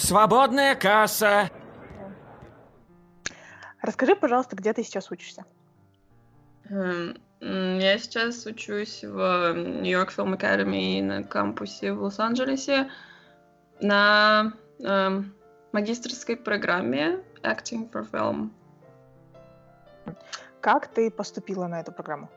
Свободная касса. Расскажи, пожалуйста, где ты сейчас учишься? Эм, я сейчас учусь в Нью-Йорк Film Academy на кампусе в Лос-Анджелесе на эм, магистрской программе Acting for Film. Как ты поступила на эту программу?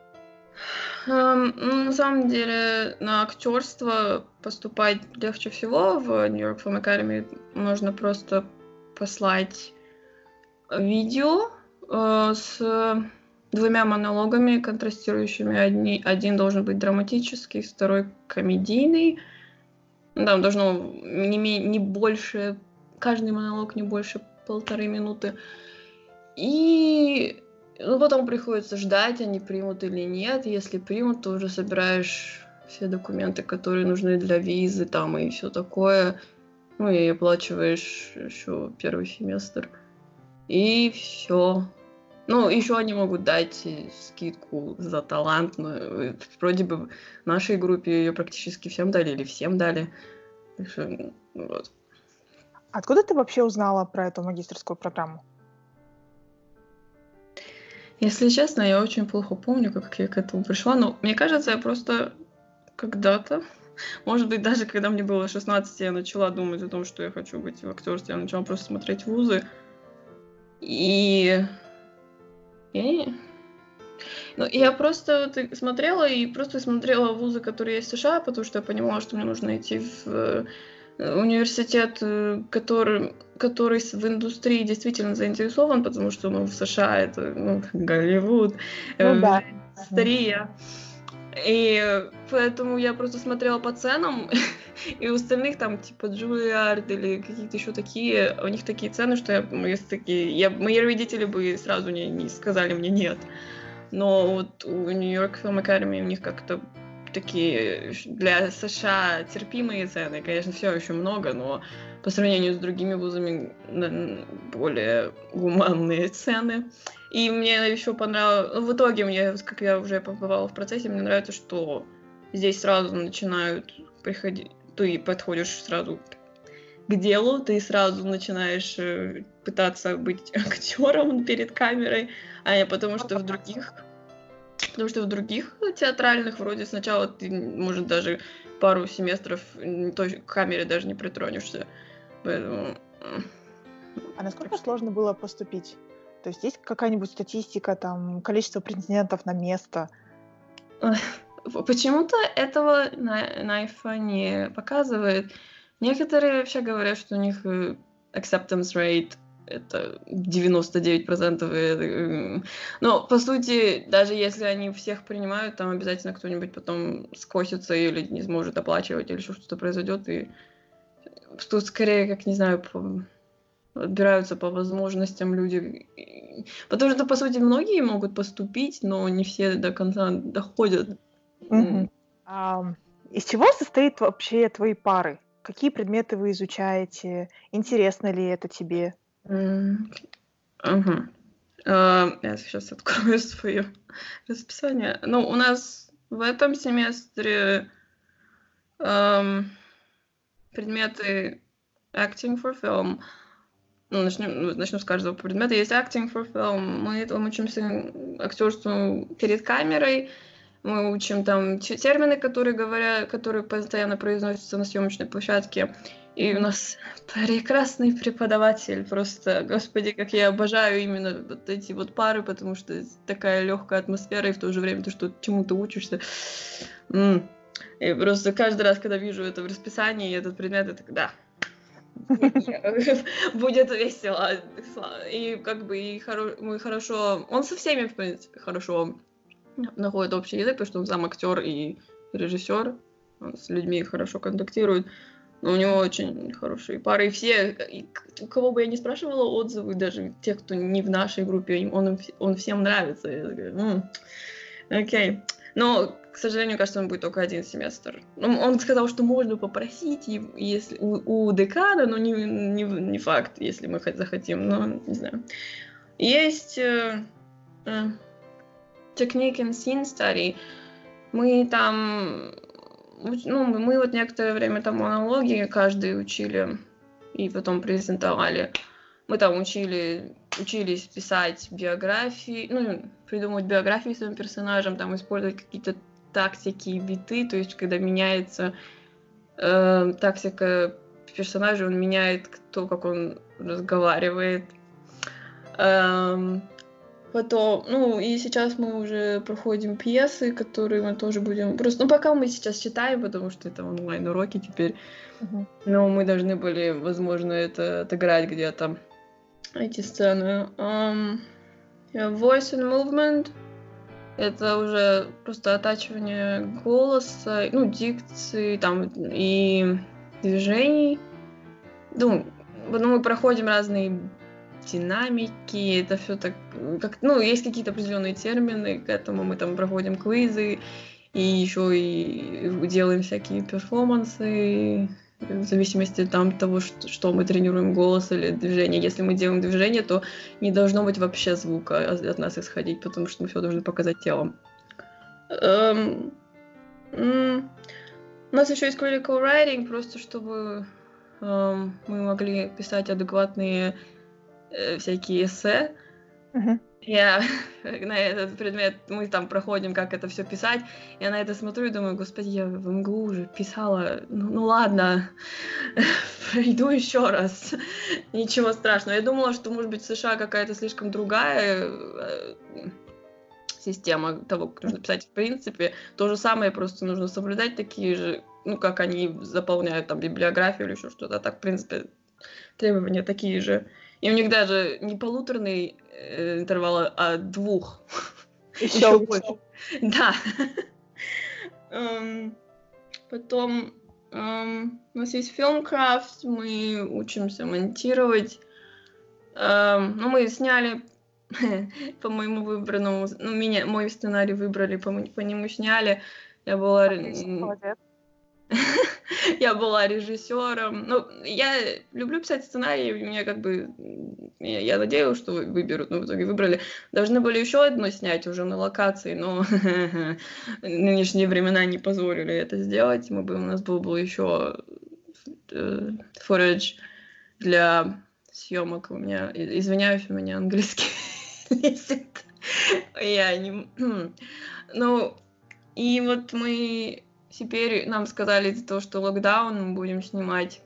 Um, ну, на самом деле, на актерство поступать легче всего в New York Film Academy. Можно просто послать видео э, с двумя монологами, контрастирующими. Одни, один должен быть драматический, второй комедийный. Там должно не, не больше, каждый монолог не больше полторы минуты. И ну, потом приходится ждать, они примут или нет. Если примут, то уже собираешь все документы, которые нужны для визы там и все такое. Ну и оплачиваешь еще первый семестр. И все. Ну, еще они могут дать скидку за талант, э, вроде бы в нашей группе ее практически всем дали или всем дали. Так что, ну, вот. Откуда ты вообще узнала про эту магистрскую программу? Если честно, я очень плохо помню, как я к этому пришла. Но мне кажется, я просто когда-то, может быть, даже когда мне было 16, я начала думать о том, что я хочу быть в актерстве. Я начала просто смотреть вузы. И... Я Ну, я просто смотрела и просто смотрела вузы, которые есть в США, потому что я понимала, что мне нужно идти в университет, э, который, который в индустрии действительно заинтересован, потому что ну, в США это ну, Голливуд, ну, э, да. индустрия. И поэтому я просто смотрела по ценам, и у остальных там типа Джулиард или какие-то еще такие, у них такие цены, что я, если такие, я, мои родители бы сразу не, не сказали мне нет. Но вот у Нью-Йорк Film Academy у них как-то такие для США терпимые цены. Конечно, все еще много, но по сравнению с другими вузами более гуманные цены. И мне еще понравилось... Ну, в итоге мне, как я уже побывала в процессе, мне нравится, что здесь сразу начинают приходить... Ты подходишь сразу к делу, ты сразу начинаешь э, пытаться быть актером перед камерой, а не потому что в других Потому что в других театральных вроде сначала ты, может, даже пару семестров той камере даже не притронешься. Поэтому... А насколько сложно было поступить? То есть есть какая-нибудь статистика, там, количество претендентов на место? Почему-то этого Найфа не показывает. Некоторые вообще говорят, что у них э, acceptance rate это 99%. Но, по сути, даже если они всех принимают, там обязательно кто-нибудь потом скосится или не сможет оплачивать, или еще что-то произойдет. И тут скорее, как, не знаю, по... отбираются по возможностям люди. Потому что, по сути, многие могут поступить, но не все до конца доходят. Mm-hmm. А, из чего состоит вообще твои пары? Какие предметы вы изучаете? Интересно ли это тебе? Угу. Я сейчас открою свое расписание. Ну, у нас в этом семестре эм, предметы acting for film. Ну, начнем, начнем с каждого предмета. Есть acting for film. Мы там учимся актерству перед камерой. Мы учим там термины, которые говорят, которые постоянно произносятся на съемочной площадке. И у нас прекрасный преподаватель, просто, господи, как я обожаю именно вот эти вот пары, потому что такая легкая атмосфера, и в то же время ты что чему-то учишься. И просто каждый раз, когда вижу это в расписании, этот предмет, это да, будет весело. И как бы и хоро... мы хорошо... Он со всеми, в принципе, хорошо находит общий язык, потому что он сам актер и режиссер. Он с людьми хорошо контактирует. Но у него очень хорошие пары. И все, и у кого бы я не спрашивала отзывы, даже те, кто не в нашей группе, он, он всем нравится. Я такая, окей. Но, к сожалению, кажется, он будет только один семестр. Ну, он сказал, что можно попросить если, у, у декана, но не, не, не факт, если мы захотим. Но, не знаю. Есть э, э, Technique and Scene Study. Мы там ну, мы вот некоторое время там монологи каждый учили. и потом презентовали. Мы там учили, учились писать биографии, ну, придумывать биографии своим персонажам, там использовать какие-то тактики и биты, то есть когда меняется э, тактика персонажа, он меняет то, как он разговаривает. Эм, потом, ну, и сейчас мы уже проходим пьесы, которые мы тоже будем... Просто, ну, пока мы сейчас читаем, потому что это онлайн-уроки теперь, uh-huh. но мы должны были, возможно, это отыграть где-то, эти сцены. Um, yeah, voice and movement — это уже просто оттачивание голоса, ну, дикции там и движений. Ну, ну, мы проходим разные динамики, это все так, как, ну, есть какие-то определенные термины к этому, мы там проходим квизы, и еще и делаем всякие перформансы, в зависимости там того, что, что мы тренируем голос или движение. Если мы делаем движение, то не должно быть вообще звука от нас исходить, потому что мы все должны показать телом. Эм, у нас еще есть critical writing, просто чтобы эм, мы могли писать адекватные э, всякие эссе. Uh-huh. Я на этот предмет, мы там проходим, как это все писать, я на это смотрю и думаю, господи, я в МГУ уже писала, ну, ну ладно, пройду еще раз, ничего страшного. Я думала, что, может быть, в США какая-то слишком другая э, система того, как нужно писать в принципе. То же самое, просто нужно соблюдать такие же, ну, как они заполняют там библиографию или еще что-то. Так, в принципе, требования такие же. И у них даже не полуторный э, интервал, а двух. Еще больше. Да. um, потом um, у нас есть Filmcraft, мы учимся монтировать. Um, ну, мы сняли по моему выбранному, ну, меня, мой сценарий выбрали, по, по нему сняли. Я была... Молодец. я была режиссером. Ну, я люблю писать сценарии, меня как бы... Я, я надеялась, что выберут, но в итоге выбрали. Должны были еще одно снять уже на локации, но нынешние времена не позволили это сделать. Мы бы, у нас был бы еще э, форидж для съемок. У меня, извиняюсь, у меня английский лезет. Я не... Ну, и вот мы Теперь нам сказали то, что локдаун мы будем снимать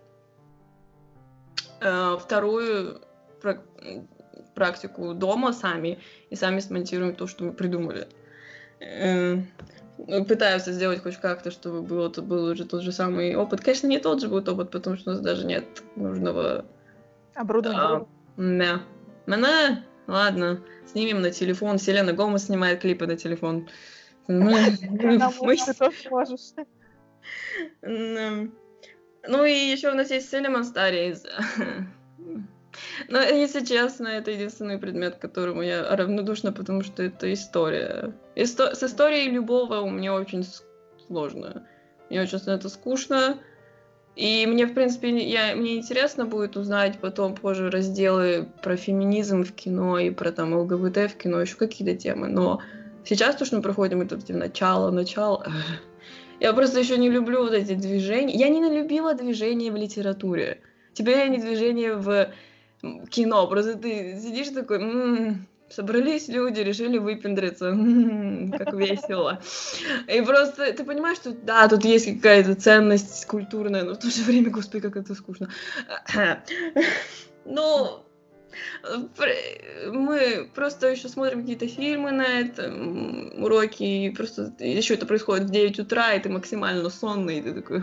э, вторую практику дома сами и сами смонтируем то, что мы придумали. Э, пытаемся сделать хоть как-то, чтобы было, то был уже тот же самый опыт. Конечно, не тот же будет опыт, потому что у нас даже нет нужного... Оборудования. Да. Мене? Ладно, снимем на телефон. Селена Гомес снимает клипы на телефон. Ну, ну и еще у нас есть Селиман Старейз. Но, если честно, это единственный предмет, к которому я равнодушна, потому что это история. Исто- с историей любого у меня очень сложно. Мне очень это скучно. И мне, в принципе, я, мне интересно будет узнать потом позже разделы про феминизм в кино и про там ЛГБТ в кино, еще какие-то темы. Но Сейчас то, что мы проходим, это типа, начало, начало. Я просто еще не люблю вот эти движения. Я не любила движения в литературе. Теперь они движения в кино. Просто ты сидишь такой, м-м, собрались люди, решили выпендриться. М-м, как весело. И просто ты понимаешь, что да, тут есть какая-то ценность культурная, но в то же время, господи, как это скучно. Ну, мы просто еще смотрим какие-то фильмы на это, уроки, и просто еще это происходит в 9 утра, и ты максимально сонный, и ты такой,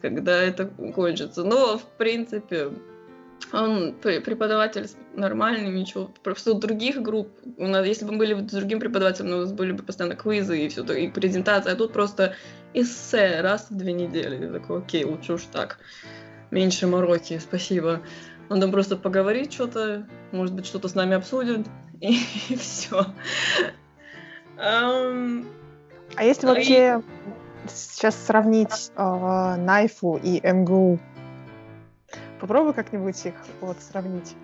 когда это кончится. Но, в принципе, он преподаватель нормальный, ничего. Просто у других групп, у нас, если бы мы были с другим преподавателем, у нас были бы постоянно квизы и все, и презентация, а тут просто эссе раз в две недели. Я такой, окей, лучше уж так. Меньше мороки, спасибо. Там просто поговорит что-то, может быть, что-то с нами обсудит, и, и все. Um, а если вообще и... сейчас сравнить uh, Найфу и МГУ, попробуй как-нибудь их вот сравнить.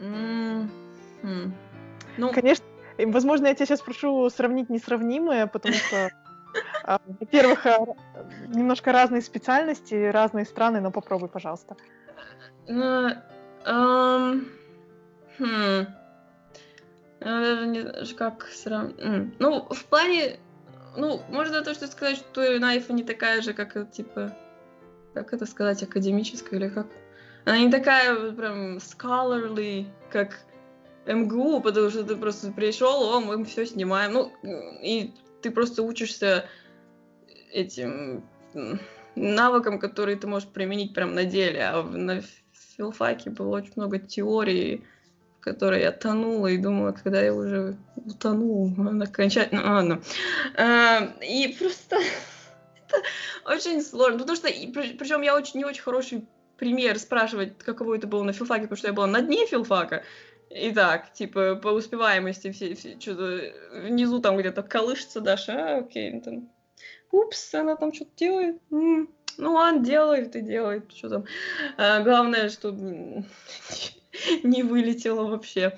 Mm-hmm. Ну, конечно, возможно, я тебя сейчас прошу сравнить несравнимое, потому что А, во-первых, а, немножко разные специальности, разные страны, но попробуй, пожалуйста. Ну, эм, хм. Э, не как сравнить. Ну, в плане... Ну, можно то, что сказать, что Найфа не такая же, как, типа... Как это сказать, академическая или как... Она не такая прям scholarly, как МГУ, потому что ты просто пришел, о, мы все снимаем. Ну, и ты просто учишься этим навыкам, которые ты можешь применить прям на деле. А на филфаке было очень много теории, в которой я тонула и думала, когда я уже утону, она окончательно... Ну, ладно. А, и просто это очень сложно, потому что, причем я очень не очень хороший пример спрашивать, каково это было на филфаке, потому что я была на дне филфака. И так, типа, по успеваемости все, все что-то внизу там где-то колышется Даша, а, окей, ну там, упс, она там что-то делает, м-м, ну ладно, делает и делает, что там. А, главное, чтобы не вылетело вообще.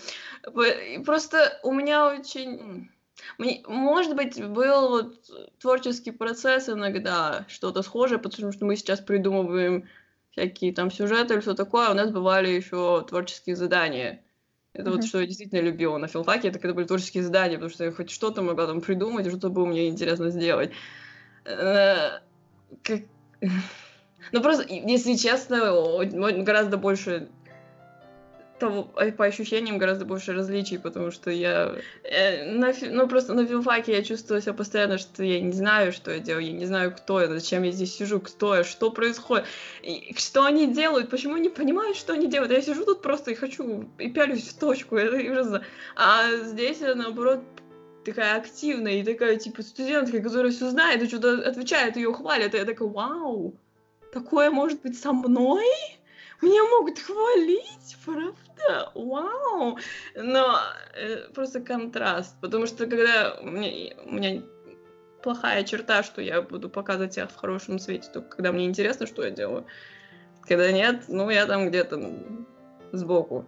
Просто у меня очень... Мне, может быть, был вот творческий процесс иногда, что-то схожее, потому что мы сейчас придумываем всякие там сюжеты или что такое, у нас бывали еще творческие задания. Это mm-hmm. вот что я действительно любила на филфаке, это когда были творческие задания, потому что я хоть что-то могла там придумать, что-то было мне интересно сделать. Э, как... Ну просто, если честно, гораздо больше того, э, по ощущениям гораздо больше различий, потому что я... Э, на, ну, просто на филфаке я чувствую себя постоянно, что я не знаю, что я делаю, я не знаю, кто я, зачем я здесь сижу, кто я, что происходит, и что они делают, почему не понимают, что они делают. Я сижу тут просто и хочу, и пялюсь в точку, это ужасно. А здесь наоборот, такая активная и такая, типа, студентка, которая все знает и что-то отвечает, ее хвалят, и я такая, вау, такое может быть со мной? Меня могут хвалить, правда? Вау! Но э, просто контраст, потому что когда у меня, у меня плохая черта, что я буду показывать себя в хорошем свете, только когда мне интересно, что я делаю. Когда нет, ну я там где-то сбоку.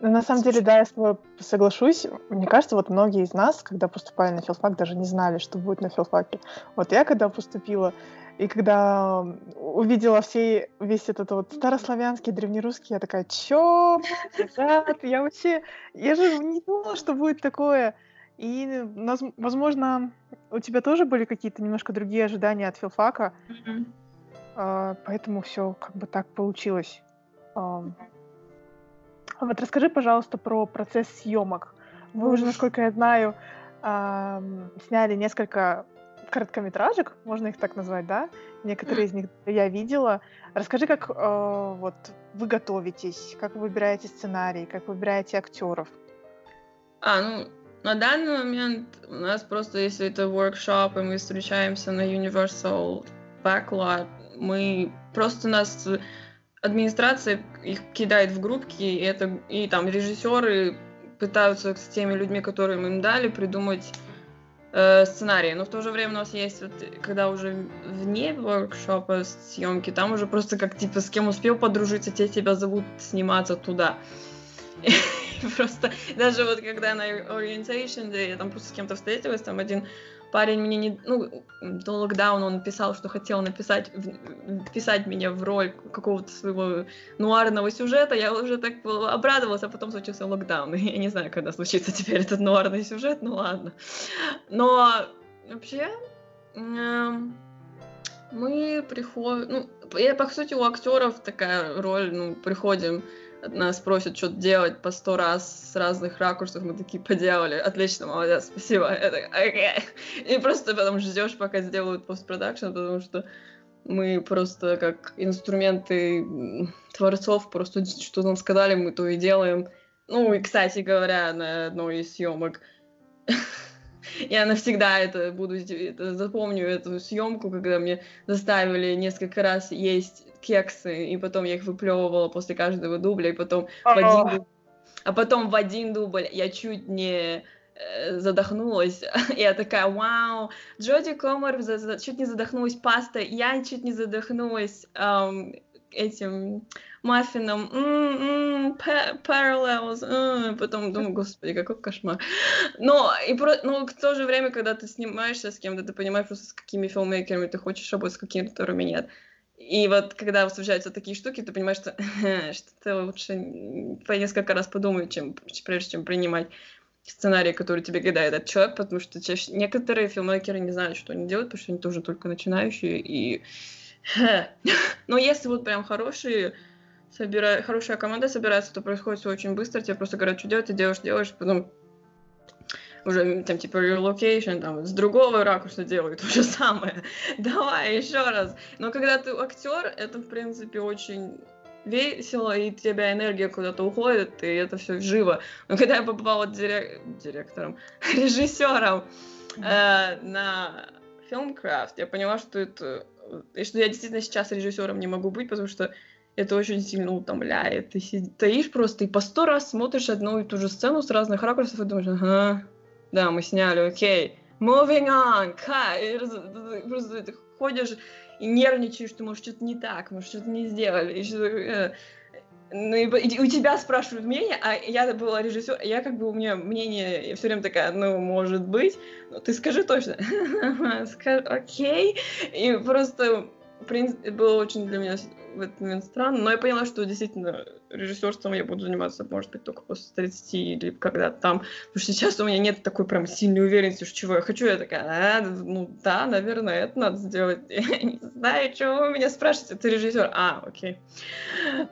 Ну, на самом деле, да, я с тобой соглашусь. Мне кажется, вот многие из нас, когда поступали на филфак, даже не знали, что будет на филфаке. Вот я, когда поступила, и когда увидела все, весь этот вот старославянский, древнерусский, я такая, чё, ребят, я вообще, я же не думала, что будет такое. И, возможно, у тебя тоже были какие-то немножко другие ожидания от филфака, mm-hmm. а, поэтому все как бы так получилось. Вот расскажи, пожалуйста, про процесс съемок. Вы уже, насколько я знаю, сняли несколько короткометражек, можно их так назвать, да? Некоторые из них я видела. Расскажи, как э, вот вы готовитесь, как вы выбираете сценарий, как выбираете актеров. А, ну, на данный момент у нас просто, если это workshop, и мы встречаемся на Universal Backlot, мы просто нас администрация их кидает в группки, и это и там режиссеры пытаются с теми людьми, которые мы им дали, придумать э, сценарии. Но в то же время у нас есть, вот, когда уже вне воркшопа съемки, там уже просто как типа с кем успел подружиться, те тебя зовут сниматься туда. Просто даже вот когда на orientation day я там просто с кем-то встретилась, там один парень мне не... Ну, до локдауна он писал, что хотел написать, вписать меня в роль какого-то своего нуарного сюжета. Я уже так обрадовалась, а потом случился локдаун. Я не знаю, когда случится теперь этот нуарный сюжет, ну ладно. Но вообще эм, мы приходим... Ну, я, по сути, у актеров такая роль, ну, приходим нас просят что-то делать по сто раз с разных ракурсов, мы такие поделали, отлично, молодец, спасибо. Это, okay. И просто потом ждешь, пока сделают постпродакшн, потому что мы просто как инструменты творцов, просто что нам сказали, мы то и делаем. Ну и, кстати говоря, на одной из съемок я навсегда это буду это, запомню эту съемку, когда мне заставили несколько раз есть кексы, и потом я их выплевывала после каждого дубля, и потом в один а потом в один дубль я чуть не э, задохнулась. Я такая, вау, Джоди Комар чуть не задохнулась пастой, я чуть не задохнулась эм, этим маффином, м-м, м-м", потом думаю, господи, какой кошмар. Но, и про, но в то же время, когда ты снимаешься с кем-то, ты понимаешь просто, с какими филмейкерами ты хочешь работать, с какими, которыми нет. И вот когда случаются такие штуки, ты понимаешь, что, что ты лучше по несколько раз подумай, чем, прежде чем принимать сценарий, который тебе кидает этот человек, потому что чаще некоторые филмейкеры не знают, что они делают, потому что они тоже только начинающие, и... Но если вот прям хорошие собира... хорошая команда собирается, то происходит все очень быстро, тебе просто говорят, что делать, ты делаешь, делаешь, потом уже там типа relocation, там с другого ракурса делают то же самое. Давай еще раз. Но когда ты актер, это в принципе очень весело, и тебя энергия куда-то уходит, и это все живо. Но когда я попала дирек... директором, режиссером э, на Filmcraft, я поняла, что это... И что я действительно сейчас режиссером не могу быть, потому что это очень сильно утомляет. Ты стоишь просто и по сто раз смотришь одну и ту же сцену с разных ракурсов и думаешь, ага, да, мы сняли, окей, moving on. И просто ты ходишь и нервничаешь, что, может, что-то не так, может, что-то не сделали. И что э, ну, и, у тебя спрашивают мнение, а я была режиссер, я как бы у меня мнение, я все время такая, ну, может быть, ну, ты скажи точно. Скажи, окей. И просто принцип, было очень для меня в этот момент странно, но я поняла, что действительно режиссерством я буду заниматься, может быть, только после 30 или когда-то там, потому что сейчас у меня нет такой прям сильной уверенности, что чего я хочу, я такая, а, ну да, наверное, это надо сделать, я не знаю, чего вы меня спрашиваете, ты режиссер, а, окей.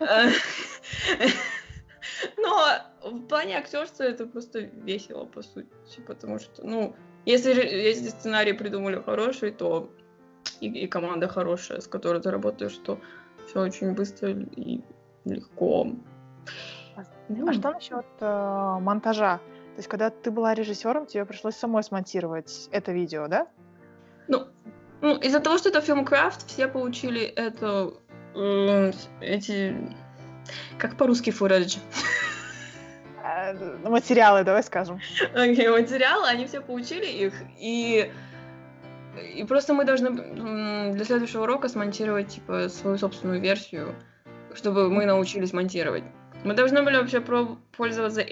Но в плане актерства это просто весело, по сути, потому что, ну, если, если сценарий придумали хороший, то и, и команда хорошая, с которой ты работаешь, то все очень быстро и легко. А, а что насчет э, монтажа? То есть, когда ты была режиссером, тебе пришлось самой смонтировать это видео, да? Ну, ну из-за того, что это фильмкрафт, все получили это э, эти как по-русски фурадж? Э, материалы, давай скажем. Окей, okay, материалы, они все получили их, и и просто мы должны для следующего урока смонтировать, типа, свою собственную версию, чтобы мы научились монтировать. Мы должны были вообще пользоваться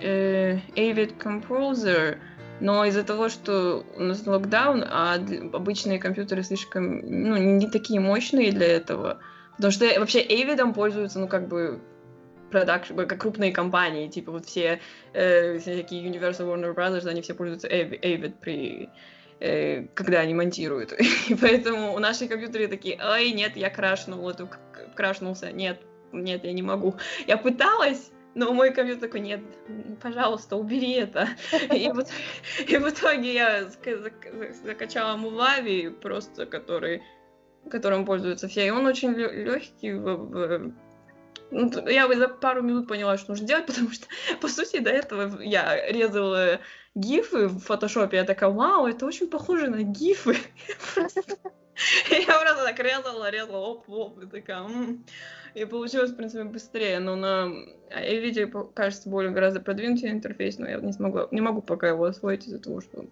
э, Avid Composer, но из-за того, что у нас локдаун, а обычные компьютеры слишком, ну, не такие мощные для этого, потому что вообще Avid пользуются, ну, как бы, продакшн, как крупные компании, типа вот все, э, всякие Universal Warner Brothers, они все пользуются Avid при когда они монтируют. И поэтому у наших компьютеры такие, ой, нет, я крашнул эту, крашнулся, нет, нет, я не могу. Я пыталась, но мой компьютер такой, нет, пожалуйста, убери это. И в, и в итоге я закачала Мувави, просто который, которым пользуются все. И он очень легкий в, в я за пару минут поняла, что нужно делать, потому что, по сути, до этого я резала гифы в фотошопе, я такая, вау, это очень похоже на гифы. Я просто так резала, резала, оп-оп, и такая, и получилось, в принципе, быстрее, но на видео, кажется, более гораздо продвинутый интерфейс, но я не смогла, не могу пока его освоить из-за того, что,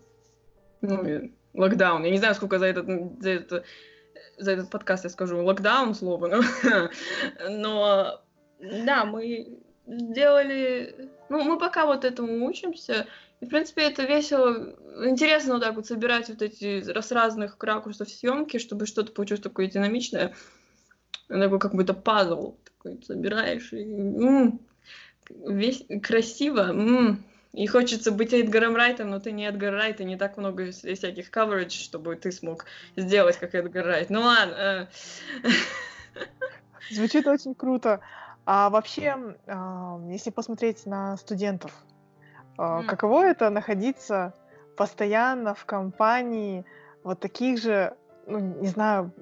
ну, локдаун. Я не знаю, сколько за этот, за этот, за этот подкаст я скажу локдаун слово, но, но да, мы сделали, ну, мы пока вот этому учимся, и, в принципе, это весело, интересно вот так вот собирать вот эти с разных ракурсов съемки, чтобы что-то получилось такое динамичное, такой как будто пазл такой собираешь, и м-м, весь красиво, м-м. и хочется быть Эдгаром Райтом, но ты не Эдгар Райт, и не так много всяких coverage, чтобы ты смог сделать, как Эдгар Райт. Ну ладно. Э. Звучит очень круто. А вообще, если посмотреть на студентов, Mm. Каково это находиться постоянно в компании вот таких же, ну, не знаю,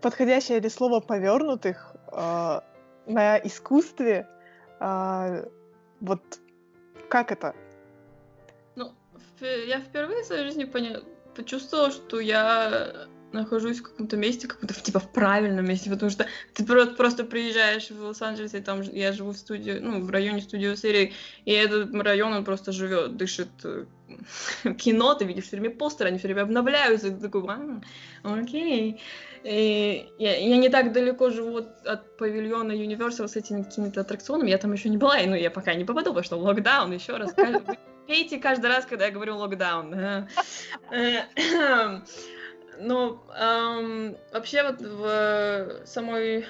подходящее ли слово повернутых э, на искусстве? Э, вот как это? Ну, я впервые в своей жизни поня... почувствовала, что я нахожусь в каком-то месте, как будто типа в правильном месте, потому что ты просто, просто приезжаешь в Лос-Анджелес, и там я живу в студии, ну, в районе студио серии, и этот район, он просто живет, дышит э, кино, ты видишь все время постеры, они все время обновляются, и ты такой, а, окей. И я, я не так далеко живу от павильона Universal с этими какими-то аттракционами, я там еще не была, и, ну, я пока не попаду, потому что локдаун, еще раз, пейте каждый раз, когда я говорю локдаун. Э, ну, эм, вообще вот в самой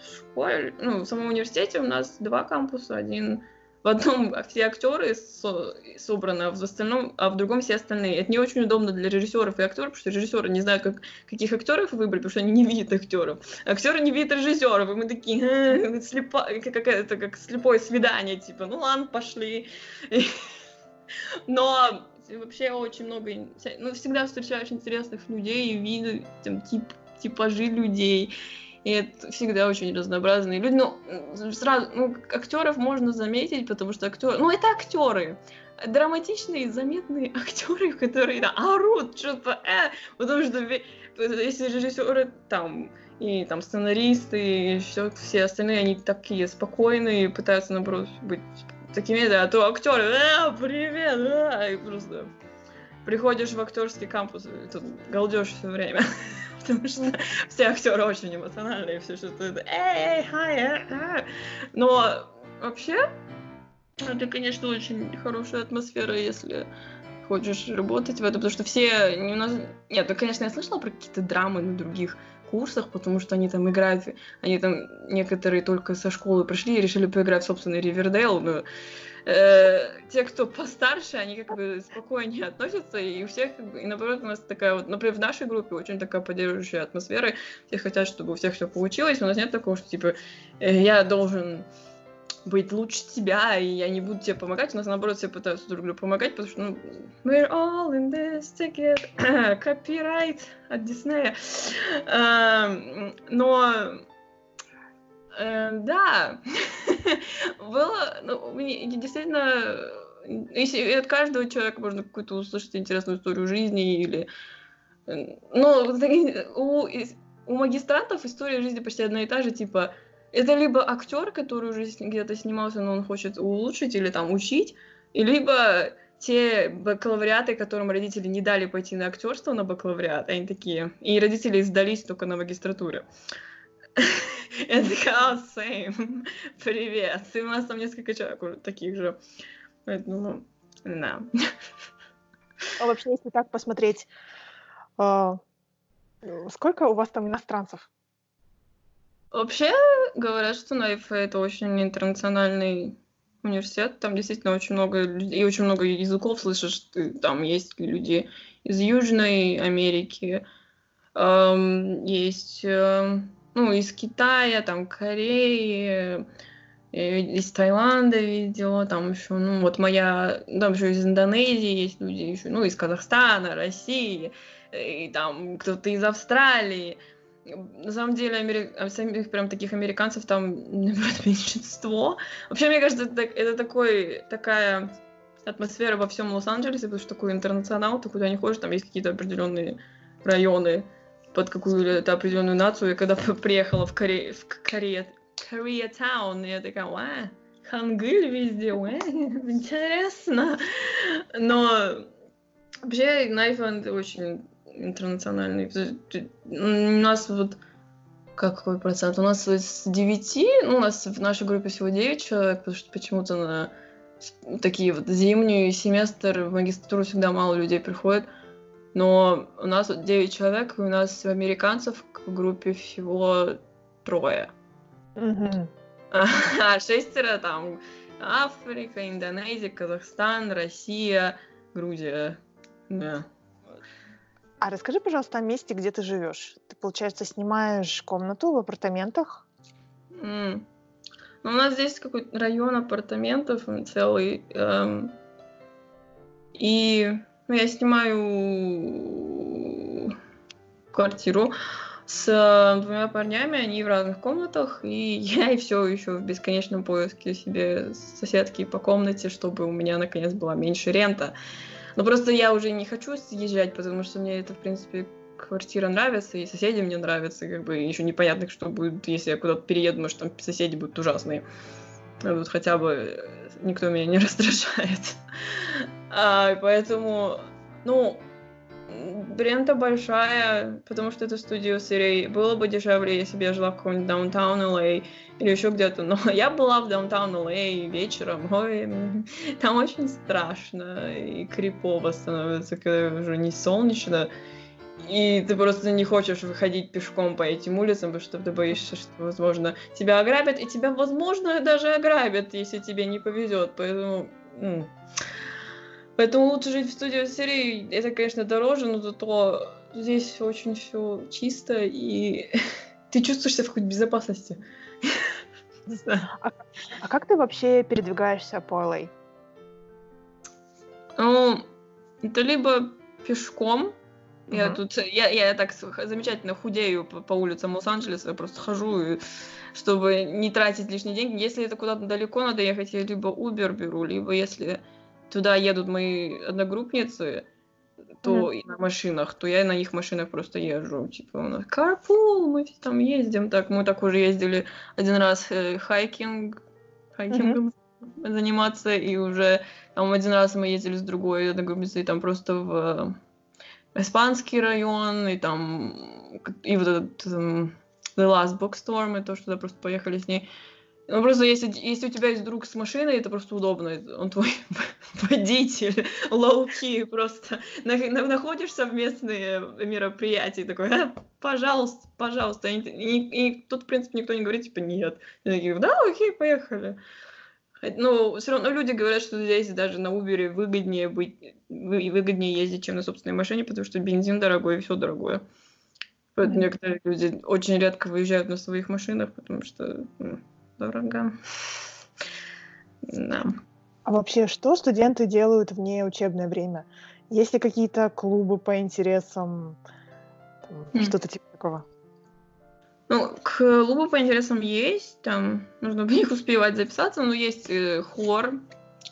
школе, ну, в самом университете у нас два кампуса. Один в одном все актеры со собраны, а в остальном, а в другом все остальные. Это не очень удобно для режиссеров и актеров, потому что режиссеры не знают, как, каких актеров выбрать, потому что они не видят актеров. Актеры не видят режиссеров, и мы такие, слепо, как, это, как слепое свидание, типа, ну ладно, пошли. Но вообще очень много, ну, всегда встречаешь интересных людей, виды, там, тип, типажи людей. И это всегда очень разнообразные люди. Ну, сразу, ну, актеров можно заметить, потому что актеры, ну, это актеры. Драматичные, заметные актеры, которые да, орут что-то, э, потому что если режиссеры там и там сценаристы, и все, все остальные, они такие спокойные, пытаются, наоборот, быть такими, да, а то актеры, э, привет, а, и просто приходишь в актерский кампус, и тут галдешь все время. Потому что все актеры очень эмоциональные, все что-то эй, эй, хай, э, э. Но вообще, это, конечно, очень хорошая атмосфера, если хочешь работать в этом, потому что все у нас... Нет, ну, конечно, я слышала про какие-то драмы на других курсах, потому что они там играют, они там некоторые только со школы пришли и решили поиграть в собственный Ривердейл, но э, те, кто постарше, они как бы спокойнее относятся, и у всех, и наоборот, у нас такая вот, например, в нашей группе очень такая поддерживающая атмосфера, все хотят, чтобы у всех все получилось, у нас нет такого, что, типа, э, я должен быть лучше тебя, и я не буду тебе помогать. У нас, наоборот, все пытаются друг другу помогать, потому что, ну, we're all in this together. Копирайт от Диснея. Uh, но uh, да, было, ну, действительно, если от каждого человека можно какую-то услышать интересную историю жизни или ну, у, у магистрантов история жизни почти одна и та же, типа, это либо актер, который уже где-то снимался, но он хочет улучшить или там учить, и либо те бакалавриаты, которым родители не дали пойти на актерство на бакалавриат, они такие, и родители сдались только на магистратуре. Я такая, same, привет. И у нас там несколько человек таких же. Поэтому, да. А вообще, если так посмотреть, а, сколько у вас там иностранцев? Вообще говорят, что НАИФ это очень интернациональный университет. Там действительно очень много людей, и очень много языков слышишь. Там есть люди из Южной Америки, эм, есть э, ну, из Китая, там, Кореи, э, из Таиланда видела, там еще, ну, вот моя, там еще из Индонезии есть люди, еще, ну, из Казахстана, России, и там кто-то из Австралии на самом деле, амери... А самих прям таких американцев там, наоборот, меньшинство. Вообще, мне кажется, это, это такой, такая атмосфера во всем Лос-Анджелесе, потому что такой интернационал, ты куда не ходишь, там есть какие-то определенные районы под какую-то определенную нацию. Я когда приехала в Коре... в Коре... Корея-таун, я такая, ва, хангыль везде, ва, интересно. Но вообще, Найфан очень интернациональный. У нас вот какой процент? У нас с 9, ну, у нас в нашей группе всего 9 человек, потому что почему-то на такие вот зимние семестр в магистратуру всегда мало людей приходит. Но у нас 9 человек, и у нас американцев в группе всего трое. Mm-hmm. А шестеро там Африка, Индонезия, Казахстан, Россия, Грузия. Да. А расскажи, пожалуйста, о месте, где ты живешь. Ты, получается, снимаешь комнату в апартаментах? Mm. Ну, у нас здесь какой-то район апартаментов целый. Эм, и ну, я снимаю квартиру с двумя парнями, они в разных комнатах, и я и все еще в бесконечном поиске себе соседки по комнате, чтобы у меня наконец была меньше рента. Но просто я уже не хочу съезжать, потому что мне это, в принципе, квартира нравится, и соседи мне нравятся, как бы еще непонятно, что будет, если я куда-то перееду, может, там соседи будут ужасные. А тут хотя бы никто меня не раздражает. А, поэтому, ну, рента большая, потому что это студия серии. Было бы дешевле, если бы я жила в каком-нибудь даунтаун LA или еще где-то. Но я была в даунтаун LA вечером. Ой, там очень страшно и крипово становится, когда уже не солнечно. И ты просто не хочешь выходить пешком по этим улицам, потому что ты боишься, что, возможно, тебя ограбят, и тебя, возможно, даже ограбят, если тебе не повезет. Поэтому... Поэтому лучше жить в студии серии. Это, конечно, дороже, но зато здесь очень все чисто, и ты чувствуешь себя в какой-то безопасности. А, а как ты вообще передвигаешься по LA? Ну, это либо пешком. Я тут, я, я так замечательно худею по, по улицам Лос-Анджелеса, я просто хожу, чтобы не тратить лишние деньги. Если это куда-то далеко надо ехать, я либо Uber беру, либо если туда едут мои одногруппницы, то mm-hmm. на машинах, то я на их машинах просто езжу. Типа у нас carpool, мы там ездим. Так, мы так уже ездили один раз э, хайкинг, хайкингом mm-hmm. заниматься, и уже там один раз мы ездили с другой одногруппницей, там просто в испанский район, и там и вот этот um, The Last Bookstore, мы тоже туда просто поехали с ней. Ну, просто если, если у тебя есть друг с машиной, это просто удобно. Он твой водитель, low-key, просто находишь совместные мероприятия, такой, а, пожалуйста, пожалуйста. И, и, и тут, в принципе, никто не говорит, типа, нет. И такие, да, окей, поехали. Ну, все равно люди говорят, что здесь даже на Uber выгоднее быть, выгоднее ездить, чем на собственной машине, потому что бензин дорогой и все дорогое. Поэтому mm-hmm. некоторые люди очень редко выезжают на своих машинах, потому что ну, дорого. Да. А вообще, что студенты делают вне учебное время? Есть ли какие-то клубы по интересам, там, mm. что-то типа такого? Ну, к клубу по интересам есть, там нужно в них успевать записаться, но есть э, хор,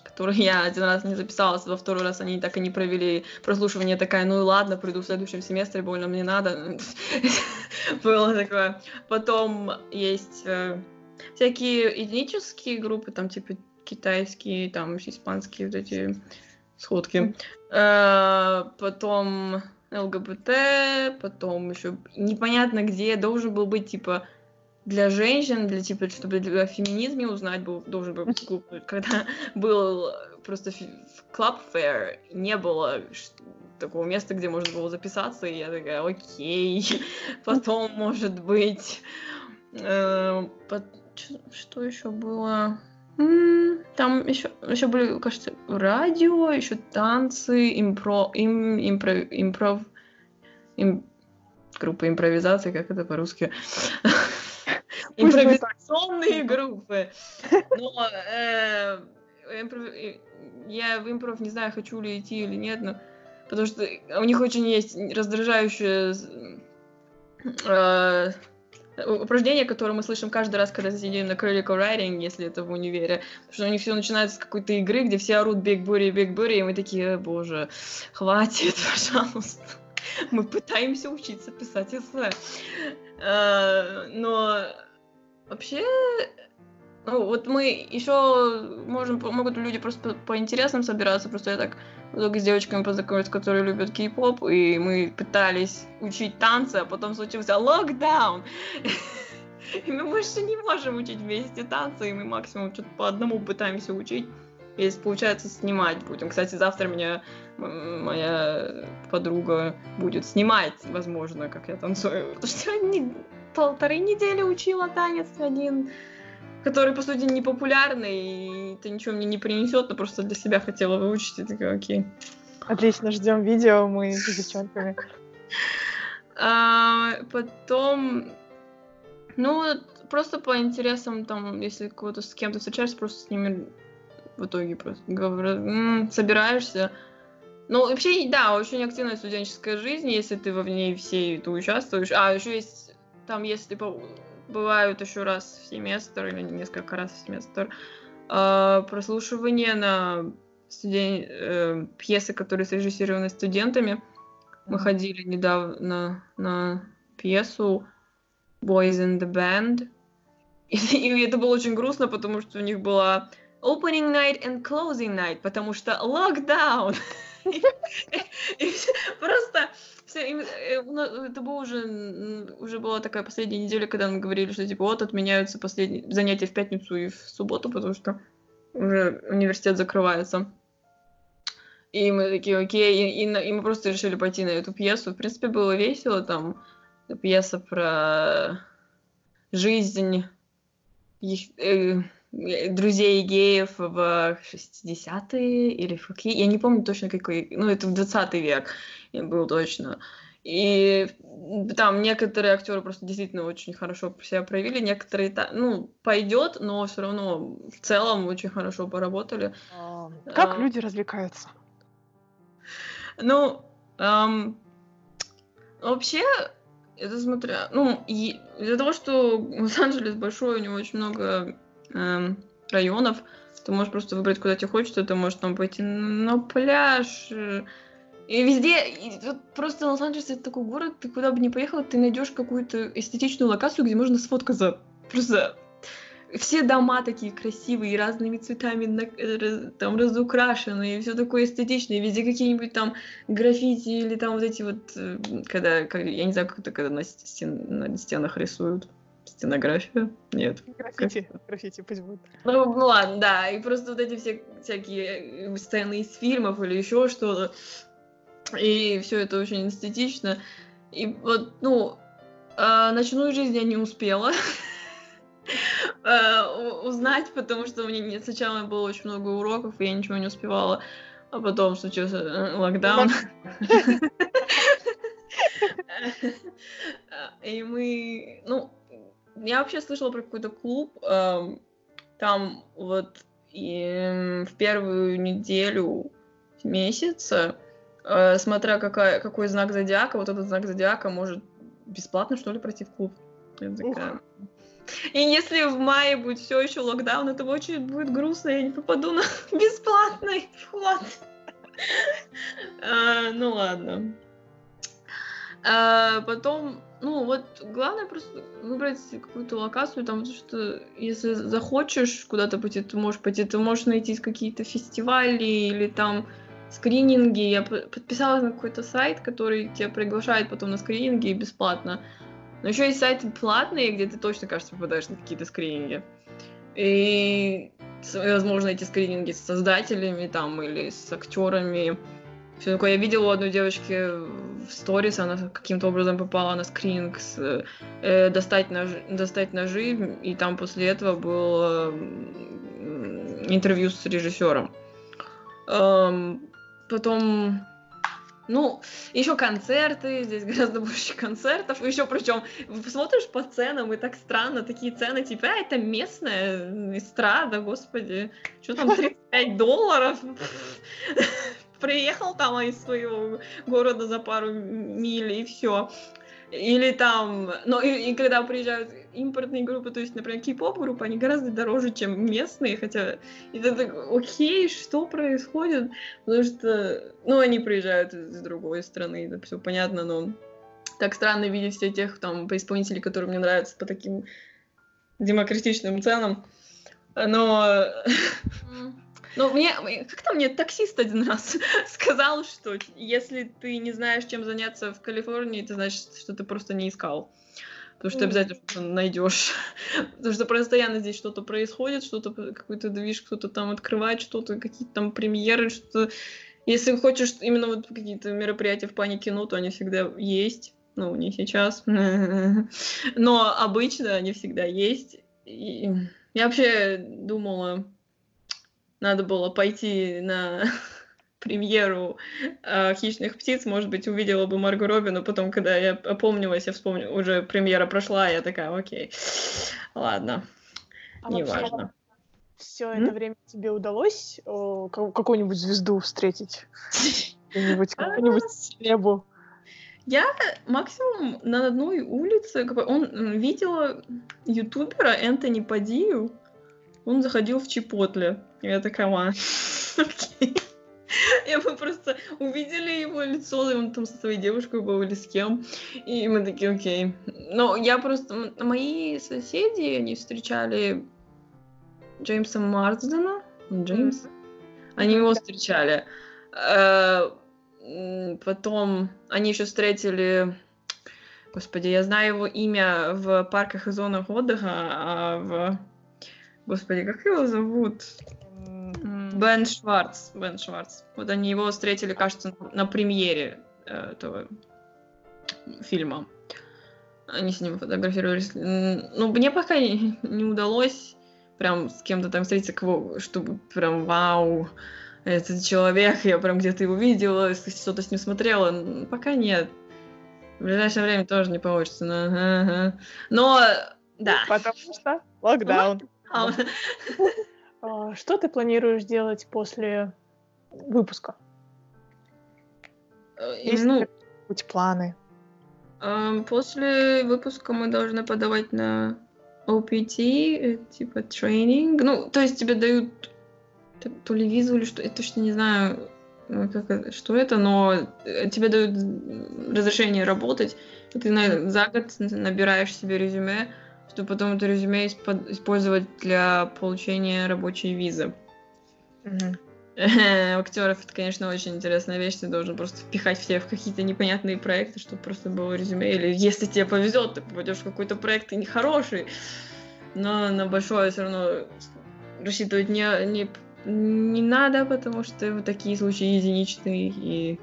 который я один раз не записалась, во второй раз они так и не провели прослушивание, такая, ну и ладно, приду в следующем семестре, больно мне надо. Было такое. Потом есть э, всякие этнические группы, там типа китайские, там испанские вот эти сходки. Э, потом ЛГБТ, потом еще непонятно где должен был быть типа для женщин, для типа, чтобы для феминизме узнать был, должен был клуб, когда был просто клуб fair, не было такого места, где можно было записаться, и я такая, окей, потом, может быть, э, что еще было? Там еще, еще были, кажется, радио, еще танцы, импро, им, импро, импров, им, группа импровизации, как это по-русски? Импровизационные группы. Но э, я в импров не знаю, хочу ли идти или нет, но потому что у них очень есть раздражающее э, упражнение, которое мы слышим каждый раз, когда сидим на Critical Writing, если это в универе. Что у них все начинается с какой-то игры, где все орут Big Booty, Big Booty, и мы такие, боже, хватит, пожалуйста. Мы пытаемся учиться писать эссе. А, но вообще ну, вот мы еще можем, могут люди просто по, по интересам собираться, просто я так много с девочками познакомилась, которые любят кей-поп, и мы пытались учить танцы, а потом случился локдаун. И мы больше не можем учить вместе танцы, и мы максимум что-то по одному пытаемся учить. Если получается, снимать будем. Кстати, завтра меня моя подруга будет снимать, возможно, как я танцую. Потому что я не, полторы недели учила танец один который, по сути, не популярный, и это ничего мне не принесет, но просто для себя хотела выучить, и такая, окей. Отлично, ждем видео мы с девчонками. А, потом, ну, просто по интересам, там, если кого-то с кем-то встречаешься, просто с ними в итоге просто говорю, собираешься. Ну, вообще, да, очень активная студенческая жизнь, если ты в ней всей ты участвуешь. А, еще есть, там, если бывают еще раз в семестр или несколько раз в семестр, э, прослушивание на студен... э, пьесы, которые срежиссированы студентами. Мы ходили недавно на пьесу Boys in the Band. И, и это было очень грустно, потому что у них была opening night and closing night, потому что локдаун. Просто э, ну, это было уже, уже была такая последняя неделя, когда мы говорили, что типа вот отменяются последние занятия в пятницу и в субботу, потому что уже университет закрывается. И мы такие, окей, и, и, и мы просто решили пойти на эту пьесу. В принципе, было весело, там пьеса про жизнь их, э, друзей геев в 60-е или в какие, я не помню точно какой, ну это в 20 век был точно. И там некоторые актеры просто действительно очень хорошо себя проявили, некоторые, ну, пойдет, но все равно в целом очень хорошо поработали. Как а, люди развлекаются? Ну, эм, вообще, это смотря, ну, из-за того, что Лос-Анджелес большой, у него очень много эм, районов, ты можешь просто выбрать, куда тебе хочется, ты можешь там пойти на пляж, э, и везде, и вот просто Лос-Анджелес это такой город, ты куда бы ни поехал, ты найдешь какую-то эстетичную локацию, где можно сфоткаться. Просто все дома такие красивые, разными цветами на, там разукрашенные, все такое эстетичное, везде какие-нибудь там граффити или там вот эти вот, э, когда, как, я не знаю, как это, когда на, стен, на стенах рисуют. Стенография? Нет. Граффити. Как? Граффити пусть будет. Ну, ну ладно, да. И просто вот эти все всякие сцены из фильмов или еще что-то. И все это очень эстетично. И вот, ну, э, ночную жизнь я не успела. Э, узнать, потому что у меня сначала было очень много уроков, и я ничего не успевала, а потом случился э, локдаун. И мы, ну, я вообще слышала про какой-то клуб, эм, там вот и в первую неделю месяца, э, смотря какая, какой знак зодиака, вот этот знак зодиака может бесплатно, что ли, пройти в клуб. Я такая, и если в мае будет все еще локдаун, это очень будет грустно, я не попаду на бесплатный вход. А, ну ладно. А, потом, ну вот, главное просто выбрать какую-то локацию, там, что если захочешь куда-то пойти, ты можешь пойти, ты можешь найти какие-то фестивали или там скрининги. Я подписалась на какой-то сайт, который тебя приглашает потом на скрининги бесплатно. Но еще есть сайты платные, где ты точно, кажется, попадаешь на какие-то скрининги. И, возможно, эти скрининги с создателями там или с актерами. Все такое. Я видела у одной девочки в сторис, она каким-то образом попала на скрининг с э, достать, нож, достать ножи, и там после этого было интервью с режиссером. Эм, потом ну, еще концерты, здесь гораздо больше концертов. Еще причем, посмотришь по ценам, и так странно, такие цены, типа, а, это местная эстрада, господи, что там, 35 долларов? Приехал там из своего города за пару миль, и все. Или там, но и, и когда приезжают импортные группы, то есть, например, кей-поп группы, они гораздо дороже, чем местные, хотя это так, окей, что происходит? Потому что, ну, они приезжают из другой страны, это все понятно, но так странно видеть все тех там исполнителей, которые мне нравятся по таким демократичным ценам. Но ну, мне, как-то мне таксист один раз сказал, что если ты не знаешь, чем заняться в Калифорнии, это значит, что ты просто не искал. Потому что ты обязательно что-то найдешь. Потому что постоянно здесь что-то происходит, что-то, какой-то движ, кто-то там открывает что-то, какие-то там премьеры, что Если хочешь именно вот какие-то мероприятия в плане кино, то они всегда есть. Ну, не сейчас. Но обычно они всегда есть. И я вообще думала, надо было пойти на премьеру э, «Хищных птиц», может быть, увидела бы Марго Робби, но потом, когда я опомнилась, я вспомнила, уже премьера прошла, я такая, окей, ладно, а неважно. Все это время тебе удалось какую-нибудь звезду встретить? Какую-нибудь, какую-нибудь селебу? Я максимум на одной улице, он видела ютубера Энтони Падию, он заходил в Чипотле. Я такая, окей. И мы просто увидели его лицо, и он там со своей девушкой был или с кем. И мы такие, окей. Но я просто... Мои соседи, они встречали Джеймса Марсдена. Джеймс. Они его встречали. Э, потом они еще встретили... Господи, я знаю его имя в парках и зонах отдыха, а в... Господи, как его зовут? Бен Шварц. Бен Шварц. Вот они его встретили, кажется, на премьере э, этого фильма. Они с ним фотографировались. Ну, мне пока не, не удалось прям с кем-то там встретиться, кого, чтобы прям вау, этот человек, я прям где-то его видела, что-то с ним смотрела. Пока нет. В ближайшее время тоже не получится. Но, ага. но да. Потому что локдаун. А, что ты планируешь делать после выпуска? Э, Есть ну, какие планы? После выпуска мы должны подавать на OPT, э, типа тренинг. Ну, то есть тебе дают то ли визу или что, я точно не знаю, э, как, что это, но тебе дают разрешение работать. Ты на, за год набираешь себе резюме, чтобы потом это резюме использовать для получения рабочей визы. Угу. У актеров это, конечно, очень интересная вещь. Ты должен просто впихать все в какие-то непонятные проекты, чтобы просто было резюме. Или если тебе повезет, ты попадешь в какой-то проект и нехороший, но на большое все равно рассчитывать не, не, не надо, потому что вот такие случаи единичные, и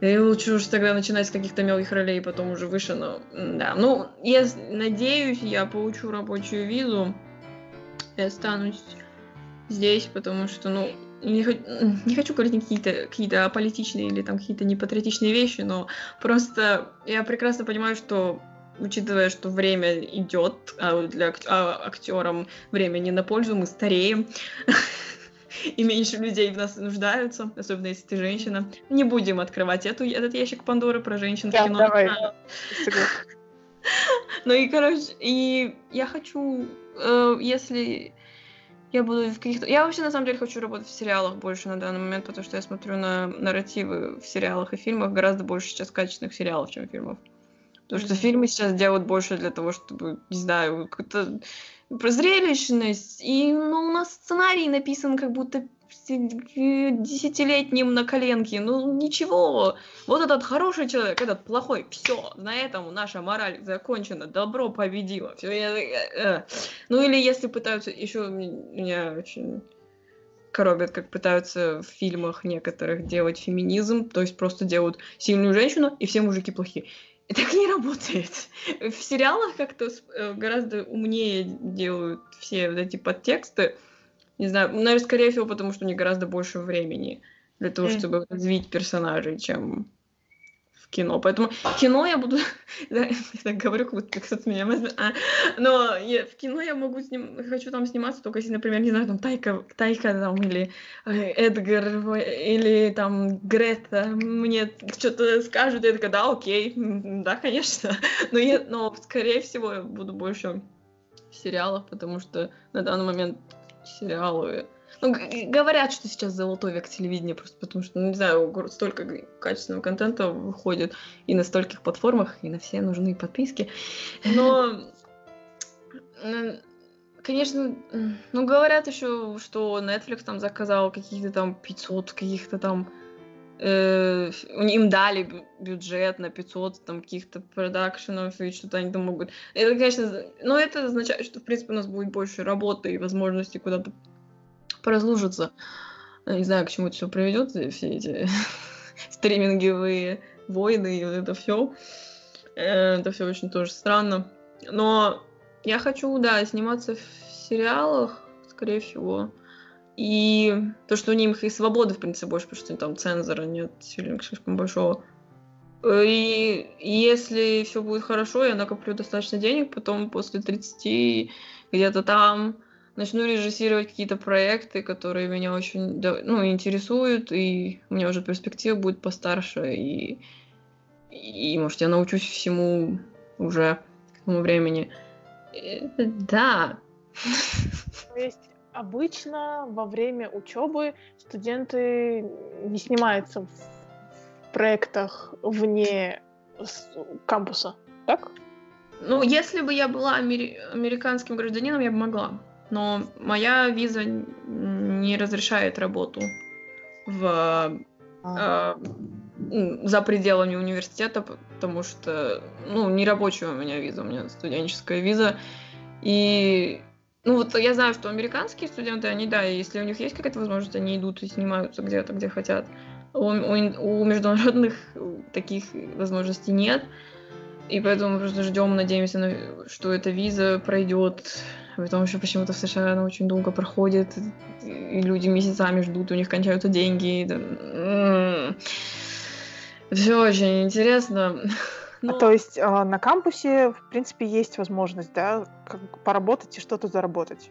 и лучше уж тогда начинать с каких-то мелких ролей, потом уже выше, но да. Ну, я надеюсь, я получу рабочую визу и останусь здесь, потому что, ну, не, не хочу говорить какие-то какие политичные или там какие-то непатриотичные вещи, но просто я прекрасно понимаю, что учитывая, что время идет, а для а актерам время не на пользу, мы стареем. и меньше людей в нас нуждаются, особенно если ты женщина. Не будем открывать эту, этот ящик Пандоры про женщин да, в кино. Давай. Ну и, короче, и я хочу, э, если я буду в каких-то... Я вообще, на самом деле, хочу работать в сериалах больше на данный момент, потому что я смотрю на нарративы в сериалах и фильмах гораздо больше сейчас качественных сериалов, чем фильмов. Потому что фильмы сейчас делают больше для того, чтобы, не знаю, как-то про зрелищность. И ну, у нас сценарий написан как будто десятилетним на коленке. Ну, ничего. Вот этот хороший человек, этот плохой. Все, на этом наша мораль закончена. Добро победило. Все, я, э. Ну, или если пытаются... Еще меня очень коробят, как пытаются в фильмах некоторых делать феминизм, то есть просто делают сильную женщину, и все мужики плохие. Так не работает. В сериалах как-то э, гораздо умнее делают все вот эти подтексты. Не знаю, наверное, скорее всего, потому что у них гораздо больше времени для того, чтобы развить персонажей, чем кино. Поэтому кино я буду... да, я так говорю, как будто кто-то меня... А, но я, в кино я могу сним... хочу там сниматься, только если, например, не знаю, там Тайка, Тайка там, или э, Эдгар, или там Грета мне что-то скажут, я такая, да, окей, да, конечно. но, я, но, скорее всего, я буду больше в сериалах, потому что на данный момент сериалы ну, говорят, что сейчас золотой век телевидения, просто потому что, ну, не знаю, столько качественного контента выходит и на стольких платформах, и на все нужны подписки. Но, конечно, ну, говорят еще, что Netflix там заказал какие-то там 500 каких-то там э, им дали бюджет на 500 там каких-то продакшенов и что-то они там могут. Это, конечно, но это означает, что в принципе у нас будет больше работы и возможности куда-то поразлужиться. Не знаю, к чему это все приведет, все эти стриминговые войны и это все. Э, это все очень тоже странно. Но я хочу, да, сниматься в сериалах, скорее всего. И то, что у них и свободы, в принципе, больше, потому что там цензора нет слишком большого. И если все будет хорошо, я накоплю достаточно денег, потом после 30 где-то там начну режиссировать какие-то проекты, которые меня очень ну, интересуют, и у меня уже перспектива будет постарше, и, и может, я научусь всему уже к тому времени. И, да. То есть обычно во время учебы студенты не снимаются в проектах вне кампуса, так? Ну, если бы я была амери- американским гражданином, я бы могла. Но моя виза не разрешает работу в, э, за пределами университета, потому что, ну, не рабочая у меня виза, у меня студенческая виза. И, ну, вот я знаю, что американские студенты, они, да, если у них есть какая-то возможность, они идут и снимаются где-то, где хотят. У, у, у международных таких возможностей нет. И поэтому мы просто ждем, надеемся, что эта виза пройдет. Потому что почему-то в США она очень долго проходит, и люди месяцами ждут, у них кончаются деньги. М-м. Все очень интересно. Но... А то есть э, на кампусе, в принципе, есть возможность, да, как поработать и что-то заработать?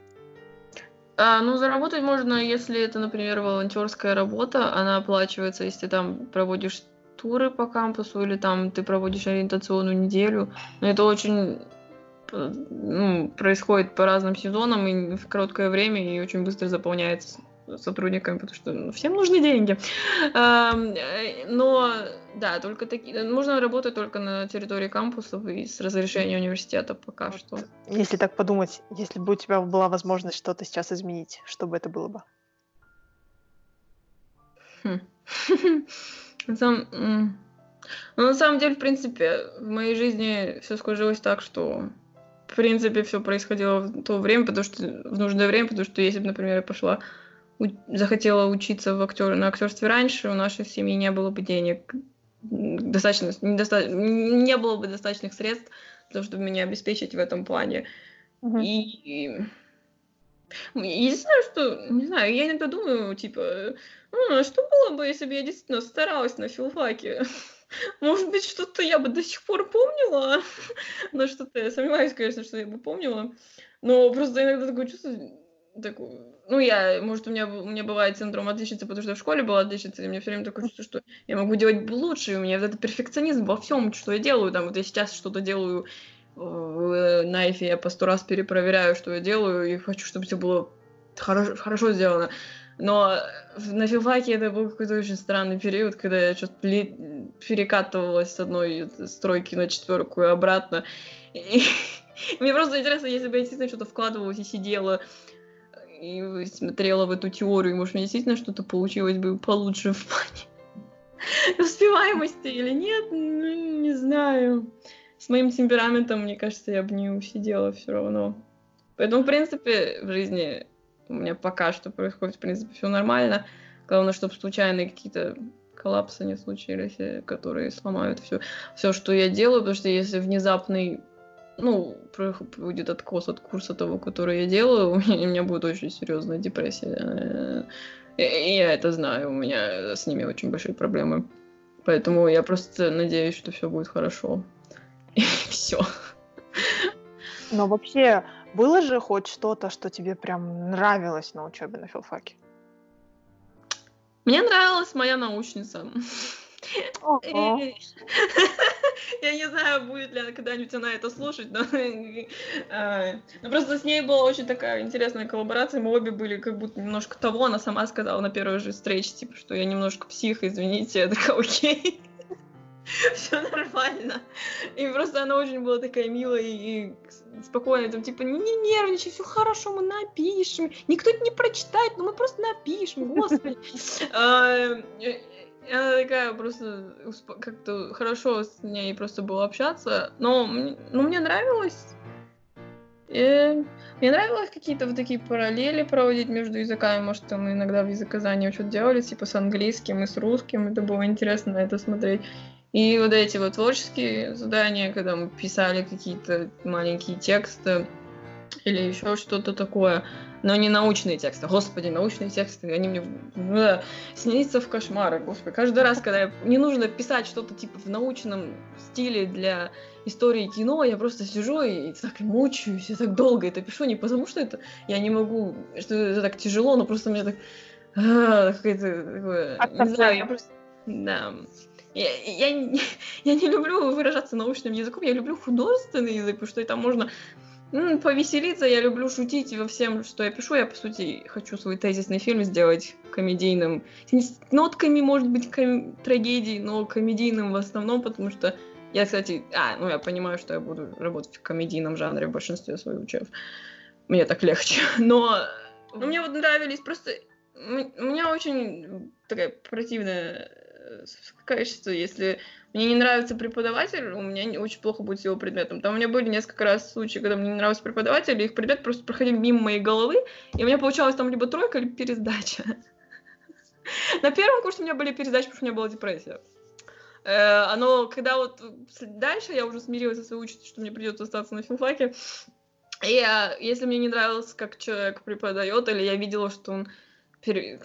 А, ну, заработать можно, если это, например, волонтерская работа, она оплачивается, если там проводишь туры по кампусу или там ты проводишь ориентационную неделю. Но это очень ну, происходит по разным сезонам и в короткое время и очень быстро заполняется сотрудниками, потому что ну, всем нужны деньги. Э, но да, только такие. Можно работать только на территории кампусов и с разрешения университета пока вот. что. Если так подумать, если бы у тебя была возможность что-то сейчас изменить, что бы это было бы? Хм. Ну, на самом деле, в принципе, в моей жизни все сложилось так, что в принципе все происходило в то время, потому что в нужное время, потому что если бы, например, я пошла захотела учиться в актер, на актерстве раньше, у нашей семьи не было бы денег, достаточно, недоста... не было бы достаточных средств того, чтобы меня обеспечить в этом плане. Uh-huh. И, и единственное, что, не знаю, я иногда думаю, типа, ну, а что было бы, если бы я действительно старалась на филфаке? Может быть, что-то я бы до сих пор помнила, но что-то я сомневаюсь, конечно, что я бы помнила. Но просто иногда такое чувство, такое, ну, я, может, у меня, у меня бывает синдром отличницы, потому что я в школе была отличницей, и мне все время такое чувство, что я могу делать лучше, и у меня вот этот перфекционизм во всем, что я делаю, там, вот я сейчас что-то делаю в Найфе, я по сто раз перепроверяю, что я делаю, и хочу, чтобы все было хорошо, хорошо сделано. Но на филфаке это был какой-то очень странный период, когда я что-то перекатывалась с одной стройки на четверку и обратно. И мне просто интересно, если бы я действительно что-то вкладывалась и сидела и смотрела в эту теорию, может, мне действительно что-то получилось бы получше в плане успеваемости или нет, ну, не знаю. С моим темпераментом, мне кажется, я бы не усидела все равно. Поэтому, в принципе, в жизни у меня пока что происходит, в принципе, все нормально. Главное, чтобы случайные какие-то коллапсы не случились, э, которые сломают все, все, что я делаю, потому что если внезапный ну, будет откос от курса того, который я делаю, у меня, у меня будет очень серьезная депрессия. И, и я это знаю, у меня с ними очень большие проблемы. Поэтому я просто надеюсь, что все будет хорошо. И все. Но вообще, было же хоть что-то, что тебе прям нравилось на учебе на филфаке? Мне нравилась моя научница. Я не знаю, будет ли когда-нибудь она это слушать, но... А, но просто с ней была очень такая интересная коллаборация. Мы обе были как будто немножко того. Она сама сказала на первой же встрече, типа, что я немножко псих, извините. Я такая, окей. Все нормально. И просто она очень была такая милая и спокойная, там, типа, не нервничай, все хорошо, мы напишем. Никто это не прочитает, но мы просто напишем, господи. А, она такая просто как-то хорошо с ней просто было общаться, но ну, мне нравилось. И мне нравилось какие-то вот такие параллели проводить между языками. Может, там иногда в языкозании что-то делали, типа с английским и с русским. Это было интересно на это смотреть. И вот эти вот творческие задания, когда мы писали какие-то маленькие тексты или еще что-то такое но не научные тексты. Господи, научные тексты, они мне да, снится в кошмары, господи. Каждый раз, когда не нужно писать что-то типа в научном стиле для истории кино, я просто сижу и так мучаюсь, я так долго это пишу, не потому что это я не могу, что это так тяжело, но просто мне так а, какое-то такое, не знаю, я просто, да, я, я, я не люблю выражаться научным языком, я люблю художественный язык, потому что там можно м, повеселиться, я люблю шутить во всем, что я пишу. Я, по сути, хочу свой тезисный фильм сделать комедийным. С нотками, может быть, ком- трагедии, но комедийным в основном, потому что я, кстати, а, ну я понимаю, что я буду работать в комедийном жанре в большинстве своих учеб. Мне так легче. Но ну, мне вот нравились просто... У меня очень такая противная качество, если мне не нравится преподаватель, у меня не- очень плохо будет с его предметом. Там у меня были несколько раз случаи, когда мне не нравился преподаватель, и их предмет просто проходил мимо моей головы, и у меня получалось там либо тройка, либо пересдача. На первом курсе у меня были пересдачи, потому что у меня была депрессия. Э, Оно, когда вот дальше я уже смирилась со своей участью, что мне придется остаться на филфаке, и если мне не нравилось, как человек преподает, или я видела, что он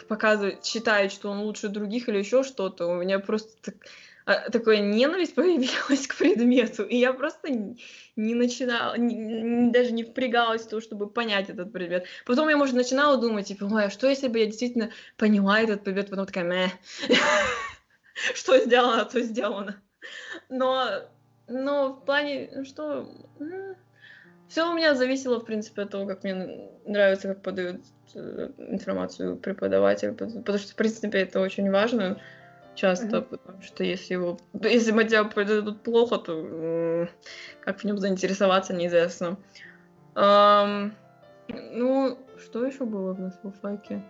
показывает, считает, что он лучше других или еще что-то, у меня просто так- а, такая ненависть появилась к предмету, и я просто н- не начинала, не- не- даже не впрягалась в то, чтобы понять этот предмет. Потом я, может, начинала думать, типа, ой, а что если бы я действительно поняла этот предмет, потом такая, мeh. что сделано, то сделано. Но, но в плане, ну что, все у меня зависело, в принципе, от того, как мне нравится, как подают э, информацию преподаватель, пот- потому что, в принципе, это очень важно часто, Мгм. потому что если его, если материал подадут плохо, то как в нем заинтересоваться, неизвестно. Ам, ну, что еще было на филфаке?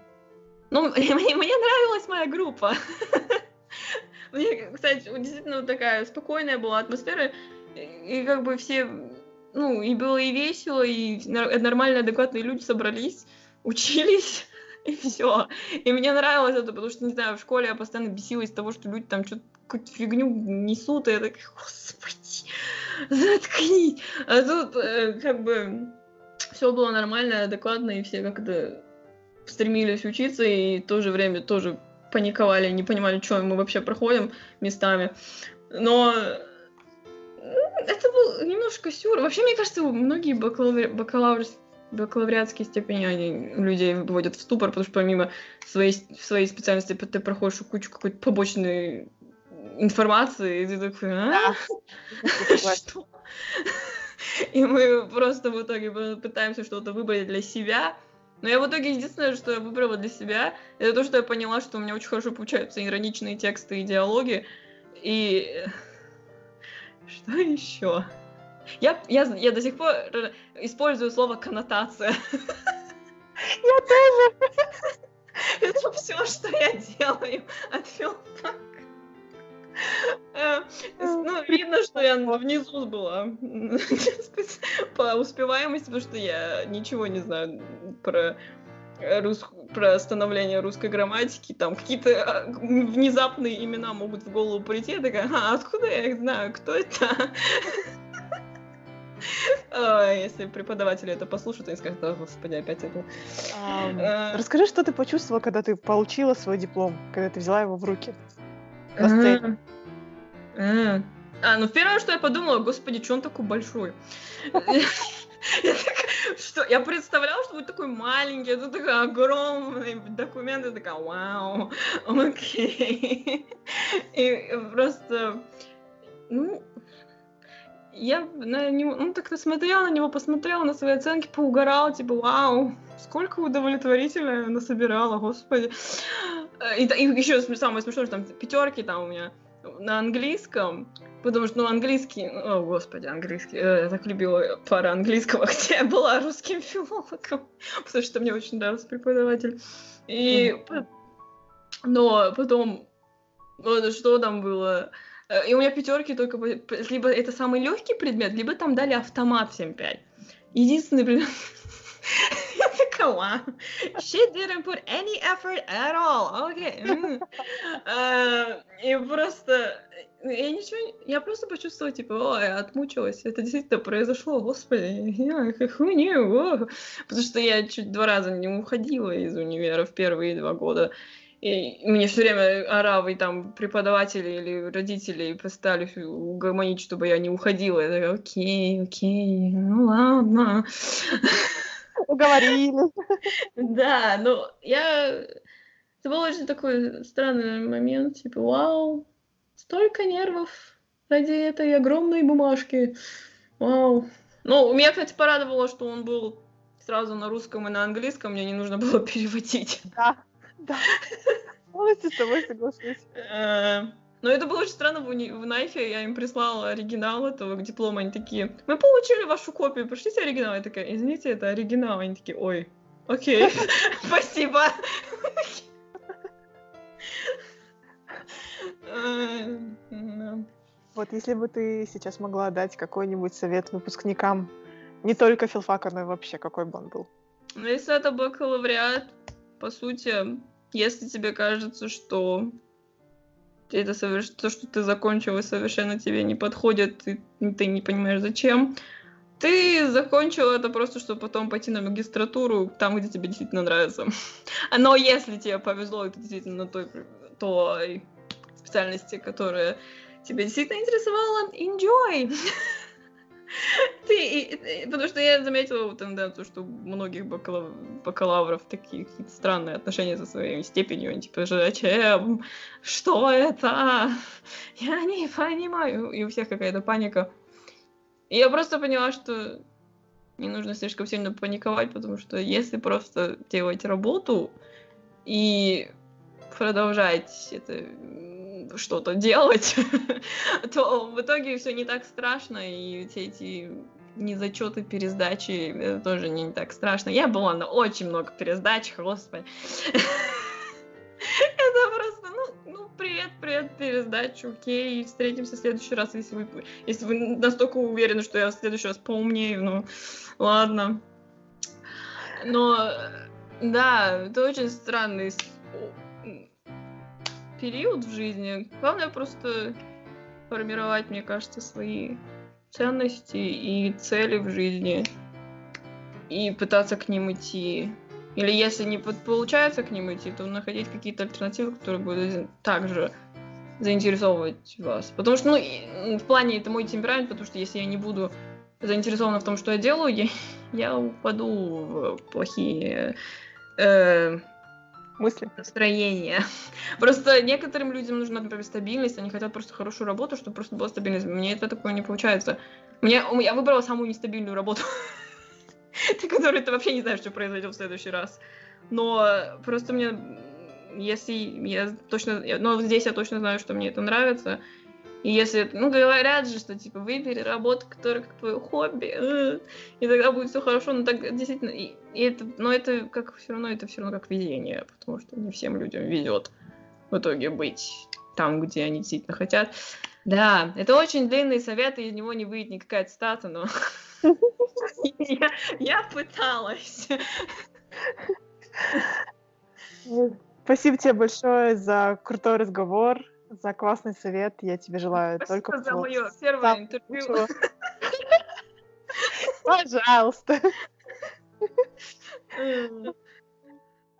Ну, мне, мне нравилась моя группа. Мне, кстати, действительно такая спокойная была атмосфера, и как бы все, ну, и было и весело, и нар- нормальные, адекватные люди собрались, учились, и все. И мне нравилось это, потому что, не знаю, в школе я постоянно бесилась из того, что люди там что-то какую-то фигню несут, и я такая, господи, заткнись. А тут э, как бы все было нормально, адекватно, и все как-то стремились учиться, и в то же время тоже паниковали, не понимали, что мы вообще проходим местами. Но это был немножко сюр. Вообще, мне кажется, многие бакалаври... бакалавр... бакалавриатские степени они людей вводят в ступор, потому что помимо своей, своей специальности ты проходишь кучу какой-то побочной информации, и ты такой, а? Что? И мы просто в итоге пытаемся что-то выбрать для себя. Но я в итоге единственное, что я выбрала для себя, это то, что я поняла, что у меня очень хорошо получаются ироничные тексты и диалоги. И что еще? Я, я, я до сих пор использую слово коннотация. Я тоже. Это все, что я делаю от филфака. Э, Ну, видно, что я внизу была по успеваемости, потому что я ничего не знаю про рус... про становление русской грамматики, там какие-то а, внезапные имена могут в голову прийти, я такая, а откуда я их знаю, кто это? Если преподаватели это послушают, они скажут, «О, господи, опять это. Э. Расскажи, что ты почувствовала, когда ты получила свой диплом, когда ты взяла его в руки. А, ну первое, что я подумала, господи, что он такой большой? Я что я представляла, что будет такой маленький, это такой огромный документ, я такая, вау, окей. И просто, ну, я на него, ну, так смотрела на него, посмотрела на свои оценки, поугарала, типа, вау, сколько удовлетворительно я насобирала, господи. И, и еще самое смешное, что там пятерки там у меня на английском, потому что, ну, английский, о, господи, английский, э, я так любила пара английского, где я была русским филологом, потому что мне очень нравился преподаватель. И, но потом, вот что там было, Э, и у меня пятерки только, либо это самый легкий предмет, либо там дали автомат 7-5. Единственный предмет, я такая, wow, she didn't put any effort at all, окей. м». Э, И просто, я ничего, я просто почувствовала, типа, ой, отмучилась, это действительно произошло, господи, я о». потому что я чуть два раза не уходила из универа в первые два года, и мне все время оравы там преподаватели или родители пытались угомонить, чтобы я не уходила. Я такая, окей, окей, ну ладно. Уговорили. Да, но я... Это был очень такой странный момент, типа, вау, столько нервов ради этой огромной бумажки. Вау, Ну, меня, кстати, порадовало, что он был сразу на русском и на английском, мне не нужно было переводить. Да, да. Полностью с тобой соглашусь. Но это было очень странно в, уни- в Найфе, я им прислала оригинал этого диплома, они такие, мы получили вашу копию, пришлите оригинал. Я такая, извините, это оригинал. Они такие, ой, окей, спасибо. Вот если бы ты сейчас могла дать какой-нибудь совет выпускникам, не только филфака, но и вообще, какой бы он был? Ну, если это бакалавриат, по сути, если тебе кажется, что это соверш... то, что ты закончила, совершенно тебе не подходит, и ты не понимаешь зачем, ты закончила это просто, чтобы потом пойти на магистратуру там, где тебе действительно нравится. Но если тебе повезло, и ты действительно на той, той специальности, которая тебя действительно интересовала, enjoy! Ты, потому что я заметила тенденцию, что у многих бакалав- бакалавров такие какие-то странные отношения со своей степенью. Они типа, зачем? Что это? Я не понимаю. И у всех какая-то паника. И я просто поняла, что не нужно слишком сильно паниковать, потому что если просто делать работу и продолжать это что-то делать, то в итоге все не так страшно, и все эти незачеты, пересдачи, это тоже не так страшно. Я была на очень много пересдач, господи. Это просто, ну, ну, привет, привет, пересдача, окей, встретимся в следующий раз, если вы, если вы настолько уверены, что я в следующий раз поумнею, ну, ладно. Но, да, это очень странный период в жизни. Главное просто формировать, мне кажется, свои ценности и цели в жизни. И пытаться к ним идти. Или если не получается к ним идти, то находить какие-то альтернативы, которые будут также заинтересовывать вас. Потому что, ну, в плане это мой темперамент, потому что если я не буду заинтересована в том, что я делаю, я, я упаду в плохие э, Мысли? настроения. Просто некоторым людям нужна, например, стабильность, они хотят просто хорошую работу, чтобы просто была стабильность. Мне это такое не получается. Мне, я выбрала самую нестабильную работу, ты которой ты вообще не знаешь, что произойдет в следующий раз. Но просто мне, если я точно, но здесь я точно знаю, что мне это нравится, и если, ну, говорят же, что, типа, выбери работу, которая как твое хобби, э, и тогда будет все хорошо, но так действительно, и, и это, но это как все равно, это все равно как везение, потому что не всем людям везет в итоге быть там, где они действительно хотят. Да, это очень длинный совет, и из него не выйдет никакая цитата, но я, я пыталась. Спасибо тебе большое за крутой разговор, за классный совет. Я тебе желаю только Спасибо за всего мое первое самого интервью. Пожалуйста.